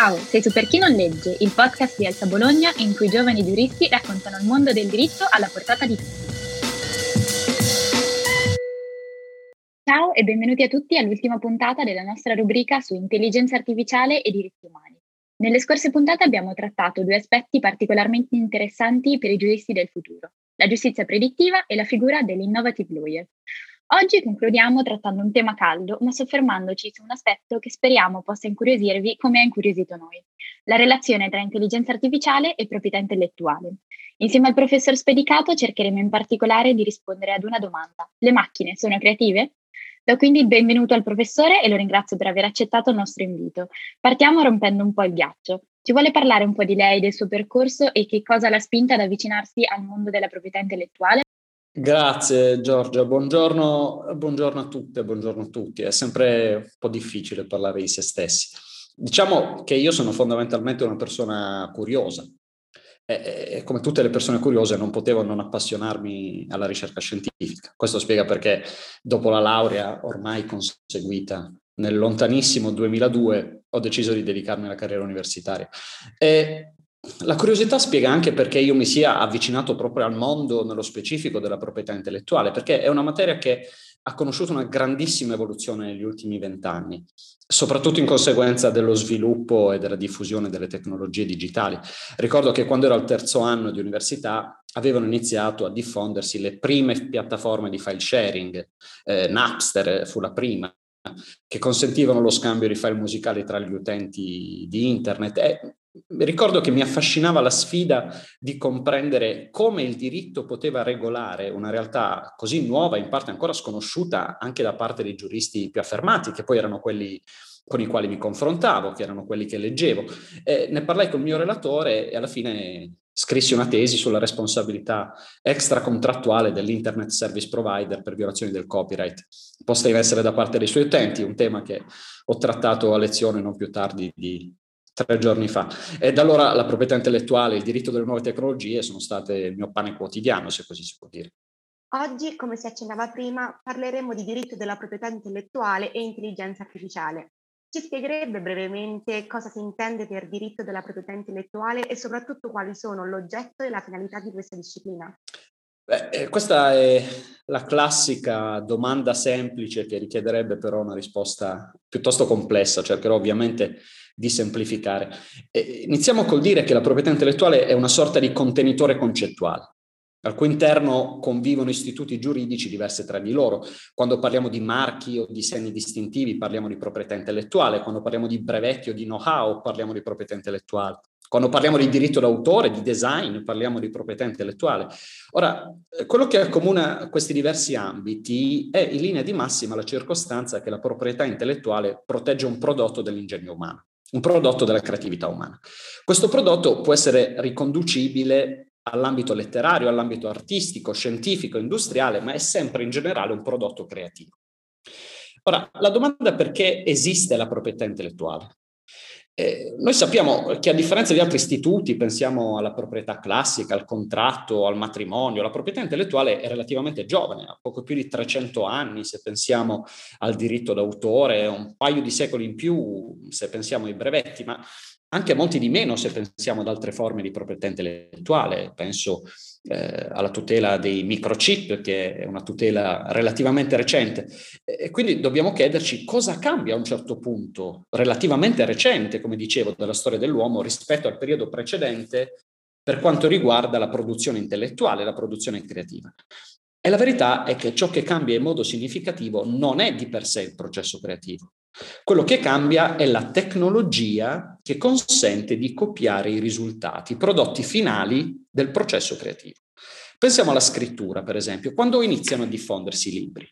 Ciao, sei su Per chi non legge, il podcast di Alta Bologna in cui giovani giuristi raccontano il mondo del diritto alla portata di tutti. Ciao e benvenuti a tutti all'ultima puntata della nostra rubrica su intelligenza artificiale e diritti umani. Nelle scorse puntate abbiamo trattato due aspetti particolarmente interessanti per i giuristi del futuro, la giustizia predittiva e la figura dell'innovative lawyer. Oggi concludiamo trattando un tema caldo, ma soffermandoci su un aspetto che speriamo possa incuriosirvi come ha incuriosito noi, la relazione tra intelligenza artificiale e proprietà intellettuale. Insieme al professor Spedicato cercheremo in particolare di rispondere ad una domanda. Le macchine sono creative? Do quindi il benvenuto al professore e lo ringrazio per aver accettato il nostro invito. Partiamo rompendo un po' il ghiaccio. Ci vuole parlare un po' di lei, del suo percorso e che cosa l'ha spinta ad avvicinarsi al mondo della proprietà intellettuale? Grazie Giorgia, buongiorno, buongiorno, a tutte, buongiorno a tutti. È sempre un po' difficile parlare di se stessi. Diciamo che io sono fondamentalmente una persona curiosa e, come tutte le persone curiose non potevo non appassionarmi alla ricerca scientifica. Questo spiega perché dopo la laurea ormai conseguita nel lontanissimo 2002 ho deciso di dedicarmi alla carriera universitaria. E la curiosità spiega anche perché io mi sia avvicinato proprio al mondo nello specifico della proprietà intellettuale, perché è una materia che ha conosciuto una grandissima evoluzione negli ultimi vent'anni, soprattutto in conseguenza dello sviluppo e della diffusione delle tecnologie digitali. Ricordo che quando ero al terzo anno di università avevano iniziato a diffondersi le prime piattaforme di file sharing, eh, Napster fu la prima, che consentivano lo scambio di file musicali tra gli utenti di internet e ricordo che mi affascinava la sfida di comprendere come il diritto poteva regolare una realtà così nuova, in parte ancora sconosciuta anche da parte dei giuristi più affermati, che poi erano quelli con i quali mi confrontavo, che erano quelli che leggevo. E ne parlai con il mio relatore e alla fine scrissi una tesi sulla responsabilità extracontrattuale dell'Internet Service Provider per violazioni del copyright posta in essere da parte dei suoi utenti, un tema che ho trattato a lezione non più tardi di tre giorni fa. E da allora la proprietà intellettuale e il diritto delle nuove tecnologie sono state il mio pane quotidiano, se così si può dire. Oggi, come si accennava prima, parleremo di diritto della proprietà intellettuale e intelligenza artificiale. Ci spiegherebbe brevemente cosa si intende per diritto della proprietà intellettuale e soprattutto quali sono l'oggetto e la finalità di questa disciplina? Beh, eh, questa è la classica domanda semplice che richiederebbe però una risposta piuttosto complessa. Cercherò ovviamente di semplificare. E iniziamo col dire che la proprietà intellettuale è una sorta di contenitore concettuale al cui interno convivono istituti giuridici diversi tra di loro. Quando parliamo di marchi o di segni distintivi parliamo di proprietà intellettuale, quando parliamo di brevetti o di know-how parliamo di proprietà intellettuale. Quando parliamo di diritto d'autore, di design, parliamo di proprietà intellettuale. Ora, quello che accomuna questi diversi ambiti è in linea di massima la circostanza che la proprietà intellettuale protegge un prodotto dell'ingegno umano un prodotto della creatività umana. Questo prodotto può essere riconducibile all'ambito letterario, all'ambito artistico, scientifico, industriale, ma è sempre in generale un prodotto creativo. Ora, la domanda è perché esiste la proprietà intellettuale? Eh, noi sappiamo che a differenza di altri istituti, pensiamo alla proprietà classica, al contratto, al matrimonio, la proprietà intellettuale è relativamente giovane, ha poco più di 300 anni se pensiamo al diritto d'autore, un paio di secoli in più se pensiamo ai brevetti, ma anche molti di meno se pensiamo ad altre forme di proprietà intellettuale, penso eh, alla tutela dei microchip, che è una tutela relativamente recente. E quindi dobbiamo chiederci cosa cambia a un certo punto, relativamente recente, come dicevo, della storia dell'uomo rispetto al periodo precedente per quanto riguarda la produzione intellettuale, la produzione creativa. E la verità è che ciò che cambia in modo significativo non è di per sé il processo creativo, quello che cambia è la tecnologia che consente di copiare i risultati, i prodotti finali del processo creativo. Pensiamo alla scrittura, per esempio, quando iniziano a diffondersi i libri.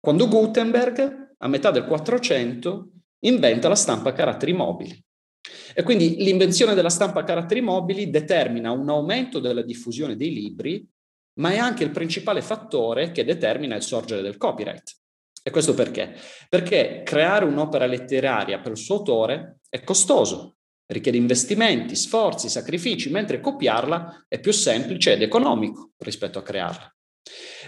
Quando Gutenberg, a metà del 400, inventa la stampa a caratteri mobili. E quindi l'invenzione della stampa a caratteri mobili determina un aumento della diffusione dei libri, ma è anche il principale fattore che determina il sorgere del copyright. E questo perché? Perché creare un'opera letteraria per il suo autore è costoso, richiede investimenti, sforzi, sacrifici, mentre copiarla è più semplice ed economico rispetto a crearla.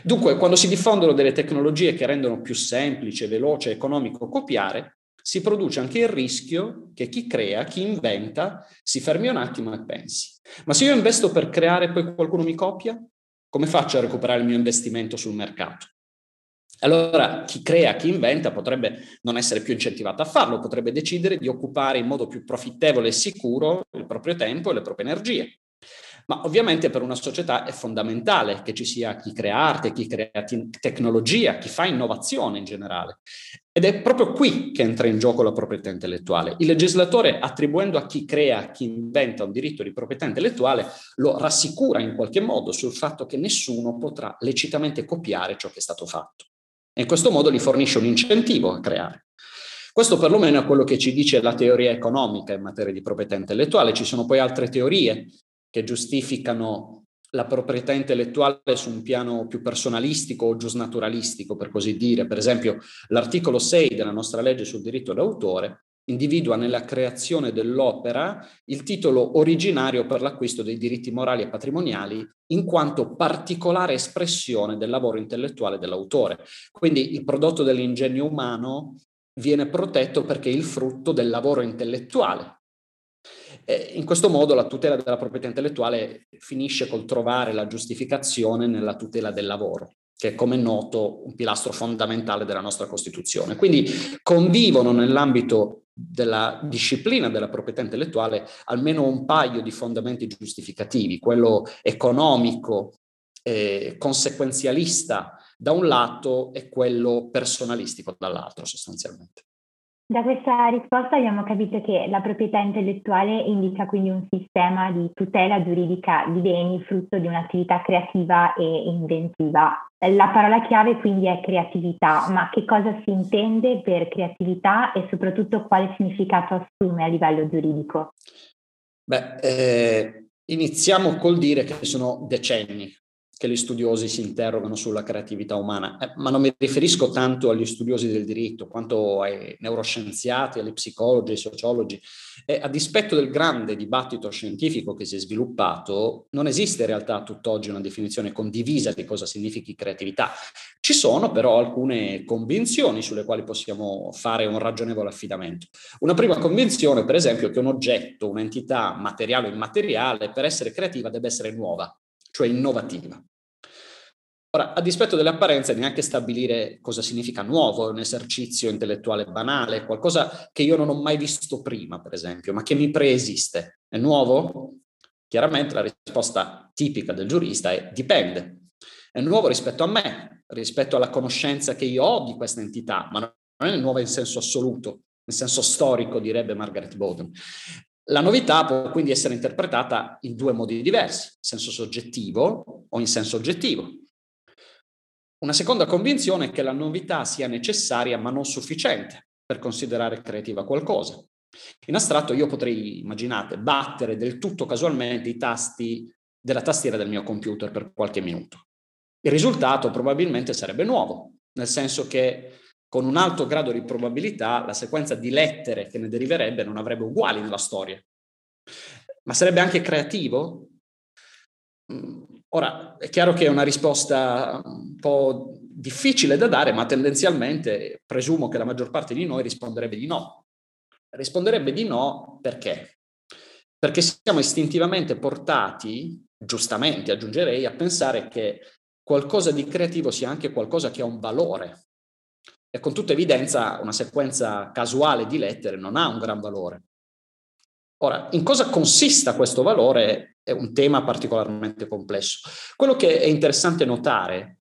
Dunque, quando si diffondono delle tecnologie che rendono più semplice, veloce e economico copiare, si produce anche il rischio che chi crea, chi inventa, si fermi un attimo e pensi. Ma se io investo per creare e poi qualcuno mi copia, come faccio a recuperare il mio investimento sul mercato? Allora chi crea, chi inventa potrebbe non essere più incentivato a farlo, potrebbe decidere di occupare in modo più profittevole e sicuro il proprio tempo e le proprie energie. Ma ovviamente per una società è fondamentale che ci sia chi crea arte, chi crea tecnologia, chi fa innovazione in generale. Ed è proprio qui che entra in gioco la proprietà intellettuale. Il legislatore, attribuendo a chi crea, a chi inventa un diritto di proprietà intellettuale, lo rassicura in qualche modo sul fatto che nessuno potrà lecitamente copiare ciò che è stato fatto. E in questo modo gli fornisce un incentivo a creare. Questo perlomeno è quello che ci dice la teoria economica in materia di proprietà intellettuale. Ci sono poi altre teorie che giustificano la proprietà intellettuale su un piano più personalistico o giusnaturalistico, per così dire. Per esempio, l'articolo 6 della nostra legge sul diritto d'autore individua nella creazione dell'opera il titolo originario per l'acquisto dei diritti morali e patrimoniali in quanto particolare espressione del lavoro intellettuale dell'autore. Quindi il prodotto dell'ingegno umano viene protetto perché è il frutto del lavoro intellettuale in questo modo la tutela della proprietà intellettuale finisce col trovare la giustificazione nella tutela del lavoro che è come noto un pilastro fondamentale della nostra Costituzione. Quindi convivono nell'ambito della disciplina della proprietà intellettuale almeno un paio di fondamenti giustificativi, quello economico, eh, conseguenzialista da un lato e quello personalistico dall'altro sostanzialmente. Da questa risposta abbiamo capito che la proprietà intellettuale indica quindi un sistema di tutela giuridica di beni frutto di un'attività creativa e inventiva. La parola chiave quindi è creatività, ma che cosa si intende per creatività e soprattutto quale significato assume a livello giuridico? Beh, eh, iniziamo col dire che sono decenni che gli studiosi si interrogano sulla creatività umana, eh, ma non mi riferisco tanto agli studiosi del diritto quanto ai neuroscienziati, agli psicologi, ai sociologi. E a dispetto del grande dibattito scientifico che si è sviluppato, non esiste in realtà tutt'oggi una definizione condivisa di cosa significhi creatività. Ci sono però alcune convinzioni sulle quali possiamo fare un ragionevole affidamento. Una prima convinzione, per esempio, è che un oggetto, un'entità materiale o immateriale, per essere creativa deve essere nuova, cioè innovativa. Ora, a dispetto delle apparenze, neanche stabilire cosa significa nuovo è un esercizio intellettuale banale, qualcosa che io non ho mai visto prima, per esempio, ma che mi preesiste. È nuovo? Chiaramente la risposta tipica del giurista è dipende. È nuovo rispetto a me, rispetto alla conoscenza che io ho di questa entità, ma non è nuova in senso assoluto, in senso storico, direbbe Margaret Bowden. La novità può quindi essere interpretata in due modi diversi, in senso soggettivo o in senso oggettivo. Una seconda convinzione è che la novità sia necessaria ma non sufficiente per considerare creativa qualcosa. In astratto io potrei, immaginate, battere del tutto casualmente i tasti della tastiera del mio computer per qualche minuto. Il risultato probabilmente sarebbe nuovo, nel senso che con un alto grado di probabilità la sequenza di lettere che ne deriverebbe non avrebbe uguali nella storia. Ma sarebbe anche creativo? Ora, è chiaro che è una risposta un po' difficile da dare, ma tendenzialmente presumo che la maggior parte di noi risponderebbe di no. Risponderebbe di no perché? Perché siamo istintivamente portati, giustamente aggiungerei, a pensare che qualcosa di creativo sia anche qualcosa che ha un valore. E con tutta evidenza una sequenza casuale di lettere non ha un gran valore. Ora, in cosa consista questo valore è un tema particolarmente complesso. Quello che è interessante notare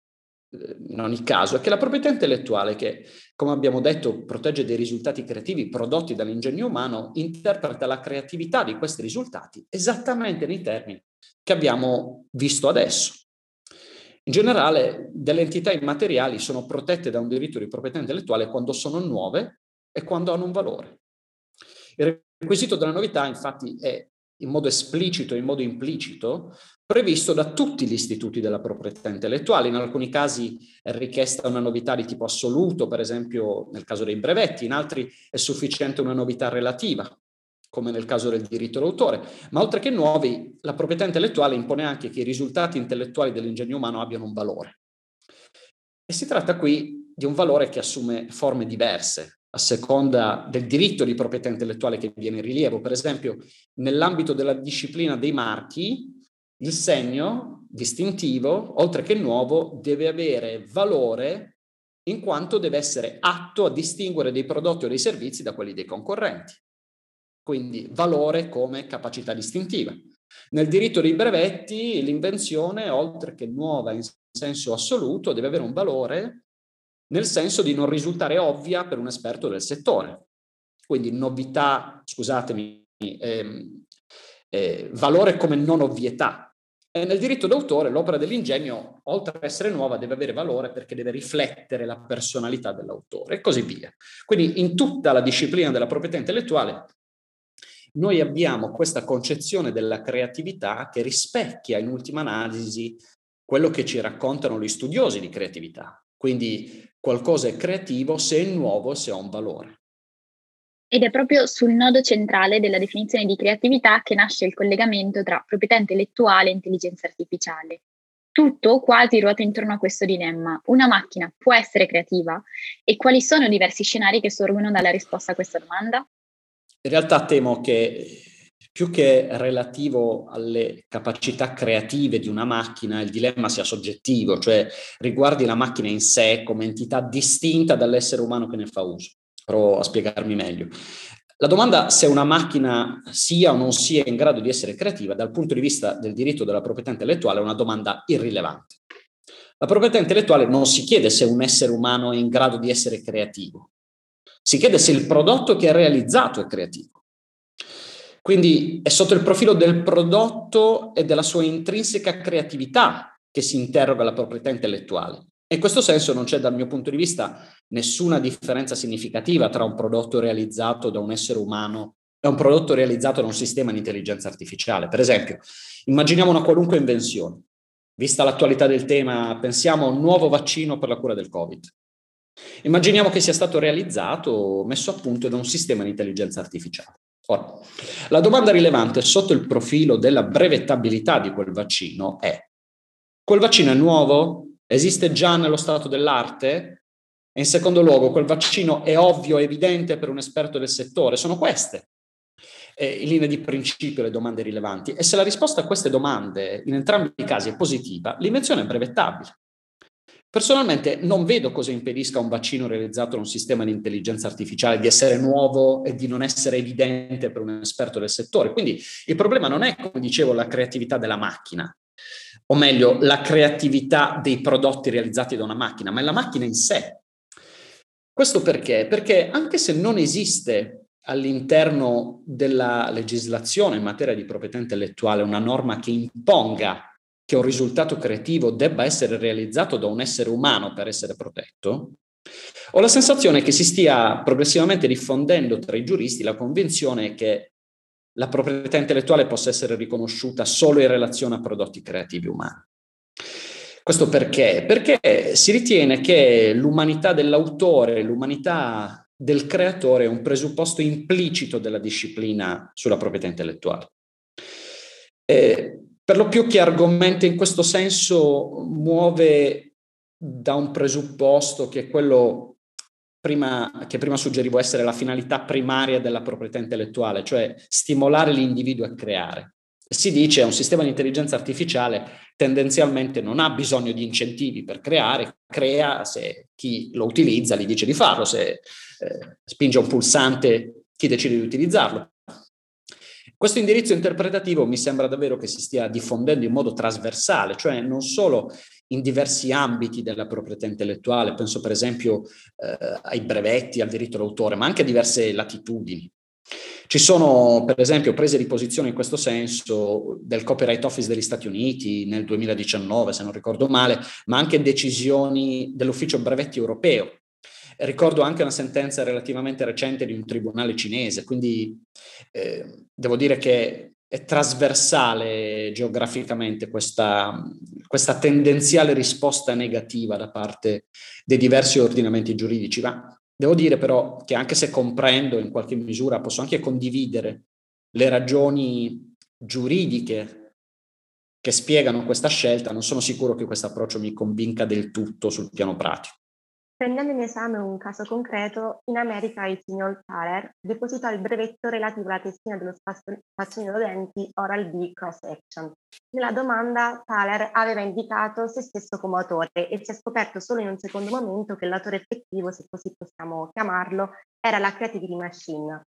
eh, in ogni caso è che la proprietà intellettuale che, come abbiamo detto, protegge dei risultati creativi prodotti dall'ingegno umano, interpreta la creatività di questi risultati esattamente nei termini che abbiamo visto adesso. In generale, delle entità immateriali sono protette da un diritto di proprietà intellettuale quando sono nuove e quando hanno un valore. Il requisito della novità, infatti, è in modo esplicito in modo implicito previsto da tutti gli istituti della proprietà intellettuale. In alcuni casi è richiesta una novità di tipo assoluto, per esempio nel caso dei brevetti, in altri è sufficiente una novità relativa, come nel caso del diritto d'autore. Ma oltre che nuovi, la proprietà intellettuale impone anche che i risultati intellettuali dell'ingegno umano abbiano un valore. E si tratta qui di un valore che assume forme diverse a seconda del diritto di proprietà intellettuale che viene in rilievo. Per esempio, nell'ambito della disciplina dei marchi, il segno distintivo, oltre che nuovo, deve avere valore in quanto deve essere atto a distinguere dei prodotti o dei servizi da quelli dei concorrenti. Quindi valore come capacità distintiva. Nel diritto dei brevetti l'invenzione, oltre che nuova in senso assoluto, deve avere un valore nel senso di non risultare ovvia per un esperto del settore. Quindi novità, scusatemi, ehm, eh, valore come non ovvietà. E nel diritto d'autore l'opera dell'ingegno, oltre ad essere nuova, deve avere valore perché deve riflettere la personalità dell'autore e così via. Quindi in tutta la disciplina della proprietà intellettuale noi abbiamo questa concezione della creatività che rispecchia in ultima analisi quello che ci raccontano gli studiosi di creatività. Quindi qualcosa è creativo se è nuovo, se ha un valore. Ed è proprio sul nodo centrale della definizione di creatività che nasce il collegamento tra proprietà intellettuale e intelligenza artificiale. Tutto quasi ruota intorno a questo dilemma. Una macchina può essere creativa? E quali sono i diversi scenari che sorgono dalla risposta a questa domanda? In realtà temo che più che relativo alle capacità creative di una macchina, il dilemma sia soggettivo, cioè riguardi la macchina in sé come entità distinta dall'essere umano che ne fa uso. Provo a spiegarmi meglio. La domanda se una macchina sia o non sia in grado di essere creativa dal punto di vista del diritto della proprietà intellettuale è una domanda irrilevante. La proprietà intellettuale non si chiede se un essere umano è in grado di essere creativo, si chiede se il prodotto che ha realizzato è creativo. Quindi è sotto il profilo del prodotto e della sua intrinseca creatività che si interroga la proprietà intellettuale. E in questo senso non c'è dal mio punto di vista nessuna differenza significativa tra un prodotto realizzato da un essere umano e un prodotto realizzato da un sistema di intelligenza artificiale. Per esempio, immaginiamo una qualunque invenzione. Vista l'attualità del tema, pensiamo a un nuovo vaccino per la cura del Covid. Immaginiamo che sia stato realizzato, messo a punto da un sistema di intelligenza artificiale. Ora, la domanda rilevante sotto il profilo della brevettabilità di quel vaccino è, quel vaccino è nuovo? Esiste già nello stato dell'arte? E in secondo luogo, quel vaccino è ovvio, evidente per un esperto del settore? Sono queste eh, in linea di principio le domande rilevanti. E se la risposta a queste domande in entrambi i casi è positiva, l'invenzione è brevettabile. Personalmente non vedo cosa impedisca a un vaccino realizzato da un sistema di intelligenza artificiale di essere nuovo e di non essere evidente per un esperto del settore. Quindi il problema non è, come dicevo, la creatività della macchina, o meglio, la creatività dei prodotti realizzati da una macchina, ma è la macchina in sé. Questo perché? Perché anche se non esiste all'interno della legislazione in materia di proprietà intellettuale una norma che imponga che un risultato creativo debba essere realizzato da un essere umano per essere protetto, ho la sensazione che si stia progressivamente diffondendo tra i giuristi la convinzione che la proprietà intellettuale possa essere riconosciuta solo in relazione a prodotti creativi umani. Questo perché? Perché si ritiene che l'umanità dell'autore, l'umanità del creatore è un presupposto implicito della disciplina sulla proprietà intellettuale. Eh, per lo più che argomenta in questo senso muove da un presupposto che è quello prima, che prima suggerivo essere la finalità primaria della proprietà intellettuale, cioè stimolare l'individuo a creare. Si dice che un sistema di intelligenza artificiale tendenzialmente non ha bisogno di incentivi per creare, crea se chi lo utilizza gli dice di farlo, se eh, spinge un pulsante chi decide di utilizzarlo. Questo indirizzo interpretativo mi sembra davvero che si stia diffondendo in modo trasversale, cioè non solo in diversi ambiti della proprietà intellettuale, penso per esempio eh, ai brevetti, al diritto d'autore, ma anche a diverse latitudini. Ci sono per esempio prese di posizione in questo senso del Copyright Office degli Stati Uniti nel 2019, se non ricordo male, ma anche decisioni dell'Ufficio Brevetti Europeo Ricordo anche una sentenza relativamente recente di un tribunale cinese, quindi eh, devo dire che è trasversale geograficamente questa, questa tendenziale risposta negativa da parte dei diversi ordinamenti giuridici. Ma devo dire però che anche se comprendo in qualche misura, posso anche condividere le ragioni giuridiche che spiegano questa scelta, non sono sicuro che questo approccio mi convinca del tutto sul piano pratico. Prendendo in esame un caso concreto, in America il signor Thaler depositò il brevetto relativo alla testina dello spazzolino denti Oral-B Cross Action. Nella domanda Thaler aveva indicato se stesso come autore e si è scoperto solo in un secondo momento che l'autore effettivo, se così possiamo chiamarlo, era la Creativity Machine.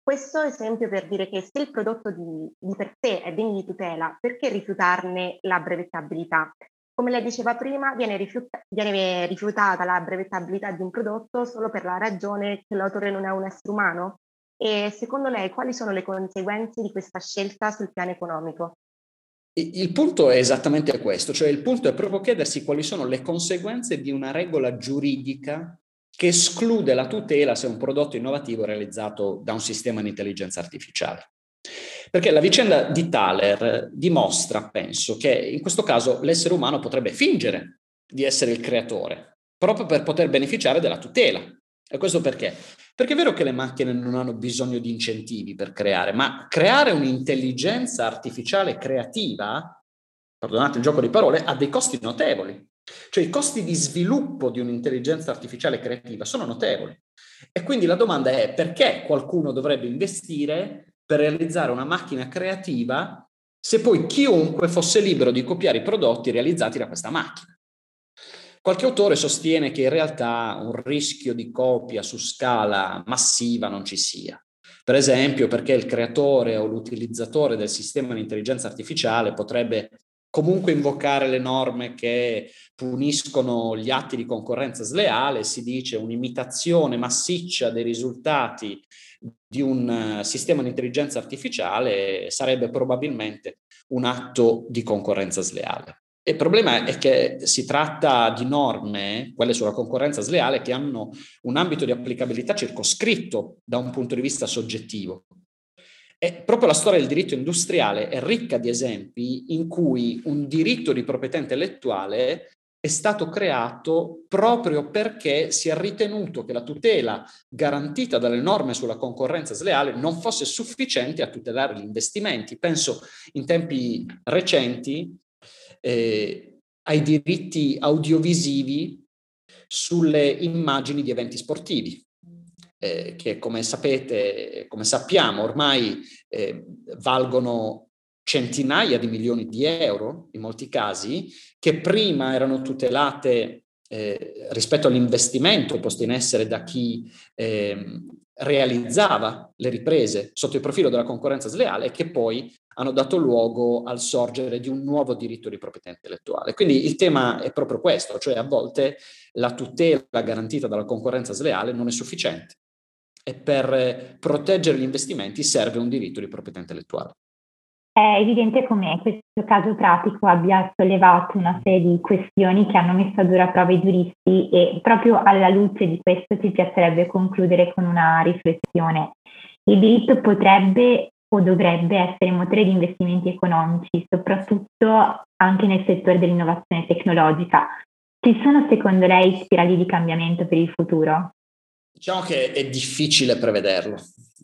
Questo esempio per dire che se il prodotto di, di per sé è degno di tutela, perché rifiutarne la brevettabilità? Come lei diceva prima, viene, rifiuta- viene rifiutata la brevettabilità di un prodotto solo per la ragione che l'autore non è un essere umano? E secondo lei quali sono le conseguenze di questa scelta sul piano economico? Il punto è esattamente questo, cioè il punto è proprio chiedersi quali sono le conseguenze di una regola giuridica che esclude la tutela se un prodotto innovativo è realizzato da un sistema di intelligenza artificiale. Perché la vicenda di Thaler dimostra, penso, che in questo caso l'essere umano potrebbe fingere di essere il creatore, proprio per poter beneficiare della tutela. E questo perché? Perché è vero che le macchine non hanno bisogno di incentivi per creare, ma creare un'intelligenza artificiale creativa, perdonate il gioco di parole, ha dei costi notevoli. Cioè i costi di sviluppo di un'intelligenza artificiale creativa sono notevoli. E quindi la domanda è perché qualcuno dovrebbe investire per realizzare una macchina creativa se poi chiunque fosse libero di copiare i prodotti realizzati da questa macchina. Qualche autore sostiene che in realtà un rischio di copia su scala massiva non ci sia. Per esempio perché il creatore o l'utilizzatore del sistema di intelligenza artificiale potrebbe comunque invocare le norme che puniscono gli atti di concorrenza sleale, si dice un'imitazione massiccia dei risultati di un eh, sistema di intelligenza artificiale sarebbe probabilmente un atto di concorrenza sleale. Il problema è che si tratta di norme, quelle sulla concorrenza sleale, che hanno un ambito di applicabilità circoscritto da un punto di vista soggettivo. E proprio la storia del diritto industriale è ricca di esempi in cui un diritto di proprietà intellettuale è stato creato proprio perché si è ritenuto che la tutela garantita dalle norme sulla concorrenza sleale non fosse sufficiente a tutelare gli investimenti. Penso in tempi recenti eh, ai diritti audiovisivi sulle immagini di eventi sportivi. Eh, che come sapete, come sappiamo, ormai eh, valgono centinaia di milioni di euro in molti casi, che prima erano tutelate eh, rispetto all'investimento posto in essere da chi eh, realizzava le riprese sotto il profilo della concorrenza sleale che poi hanno dato luogo al sorgere di un nuovo diritto di proprietà intellettuale. Quindi il tema è proprio questo, cioè a volte la tutela garantita dalla concorrenza sleale non è sufficiente e per proteggere gli investimenti serve un diritto di proprietà intellettuale. È evidente come questo caso pratico abbia sollevato una serie di questioni che hanno messo a dura prova i giuristi e proprio alla luce di questo ci piacerebbe concludere con una riflessione. Il diritto potrebbe o dovrebbe essere motore di investimenti economici, soprattutto anche nel settore dell'innovazione tecnologica. Ci sono secondo lei spirali di cambiamento per il futuro? Diciamo che è difficile prevederlo,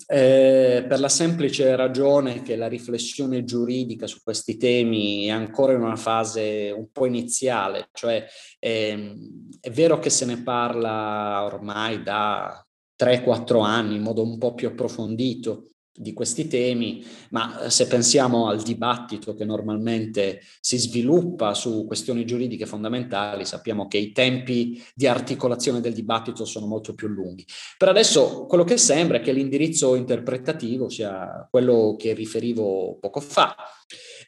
eh, per la semplice ragione che la riflessione giuridica su questi temi è ancora in una fase un po' iniziale, cioè ehm, è vero che se ne parla ormai da 3-4 anni in modo un po' più approfondito, di questi temi, ma eh, se pensiamo al dibattito che normalmente si sviluppa su questioni giuridiche fondamentali, sappiamo che i tempi di articolazione del dibattito sono molto più lunghi. Per adesso quello che sembra è che l'indirizzo interpretativo sia quello che riferivo poco fa,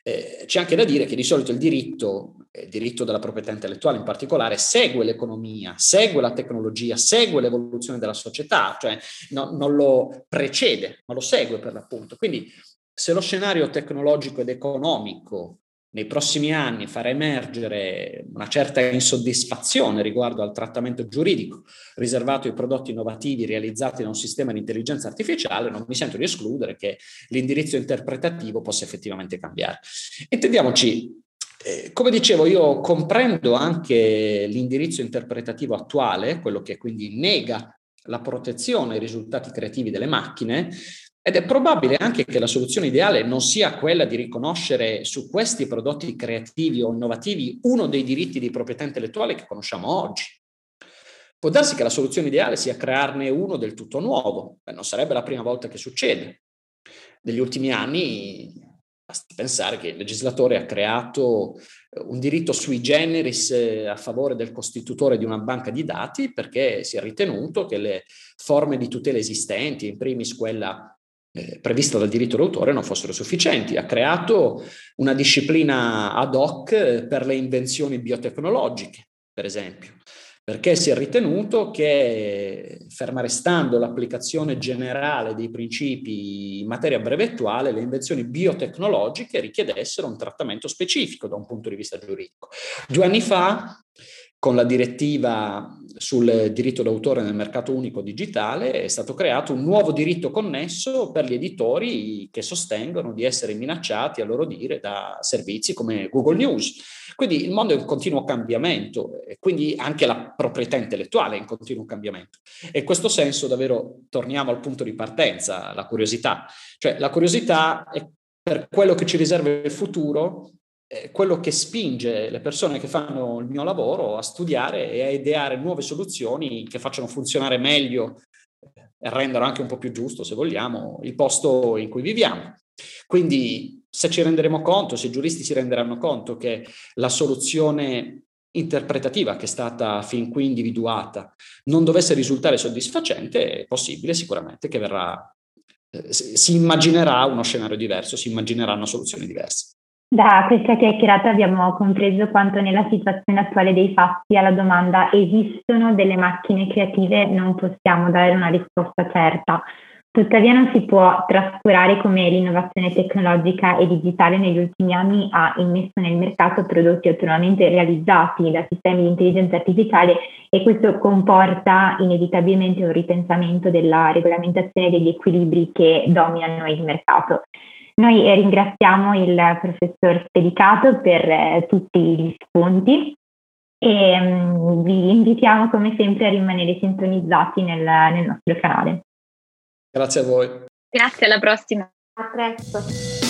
eh, c'è anche da dire che di solito il diritto, il diritto della proprietà intellettuale in particolare, segue l'economia, segue la tecnologia, segue l'evoluzione della società, cioè no, non lo precede, ma lo segue per l'appunto. Quindi se lo scenario tecnologico ed economico nei prossimi anni farà emergere una certa insoddisfazione riguardo al trattamento giuridico riservato ai prodotti innovativi realizzati da un sistema di intelligenza artificiale, non mi sento di escludere che l'indirizzo interpretativo possa effettivamente cambiare. Intendiamoci, eh, come dicevo, io comprendo anche l'indirizzo interpretativo attuale, quello che quindi nega la protezione ai risultati creativi delle macchine, ed è probabile anche che la soluzione ideale non sia quella di riconoscere su questi prodotti creativi o innovativi uno dei diritti di proprietà intellettuale che conosciamo oggi. Può darsi che la soluzione ideale sia crearne uno del tutto nuovo, Beh, non sarebbe la prima volta che succede. Negli ultimi anni basti pensare che il legislatore ha creato eh, un diritto sui generis eh, a favore del costitutore di una banca di dati perché si è ritenuto che le forme di tutela esistenti, in primis quella eh, prevista dal diritto d'autore non fossero sufficienti. Ha creato una disciplina ad hoc eh, per le invenzioni biotecnologiche, per esempio, perché si è ritenuto che, ferma restando l'applicazione generale dei principi in materia brevettuale, le invenzioni biotecnologiche richiedessero un trattamento specifico da un punto di vista giuridico. Due anni fa con la direttiva sul diritto d'autore nel mercato unico digitale è stato creato un nuovo diritto connesso per gli editori che sostengono di essere minacciati, a loro dire, da servizi come Google News. Quindi il mondo è in continuo cambiamento e quindi anche la proprietà intellettuale è in continuo cambiamento. E in questo senso davvero torniamo al punto di partenza, la curiosità. Cioè la curiosità è per quello che ci riserva il futuro quello che spinge le persone che fanno il mio lavoro a studiare e a ideare nuove soluzioni che facciano funzionare meglio e rendano anche un po' più giusto, se vogliamo, il posto in cui viviamo. Quindi se ci renderemo conto, se i giuristi si renderanno conto che la soluzione interpretativa che è stata fin qui individuata non dovesse risultare soddisfacente, è possibile sicuramente che verrà, eh, si immaginerà uno scenario diverso, si immagineranno soluzioni diverse. Da questa chiacchierata abbiamo compreso quanto nella situazione attuale dei fatti alla domanda esistono delle macchine creative non possiamo dare una risposta certa. Tuttavia non si può trascurare come l'innovazione tecnologica e digitale negli ultimi anni ha immesso nel mercato prodotti autonomamente realizzati da sistemi di intelligenza artificiale e questo comporta inevitabilmente un ripensamento della regolamentazione degli equilibri che dominano il mercato. Noi ringraziamo il professor Spedicato per eh, tutti gli spunti e um, vi invitiamo come sempre a rimanere sintonizzati nel, nel nostro canale. Grazie a voi. Grazie, alla prossima. A presto.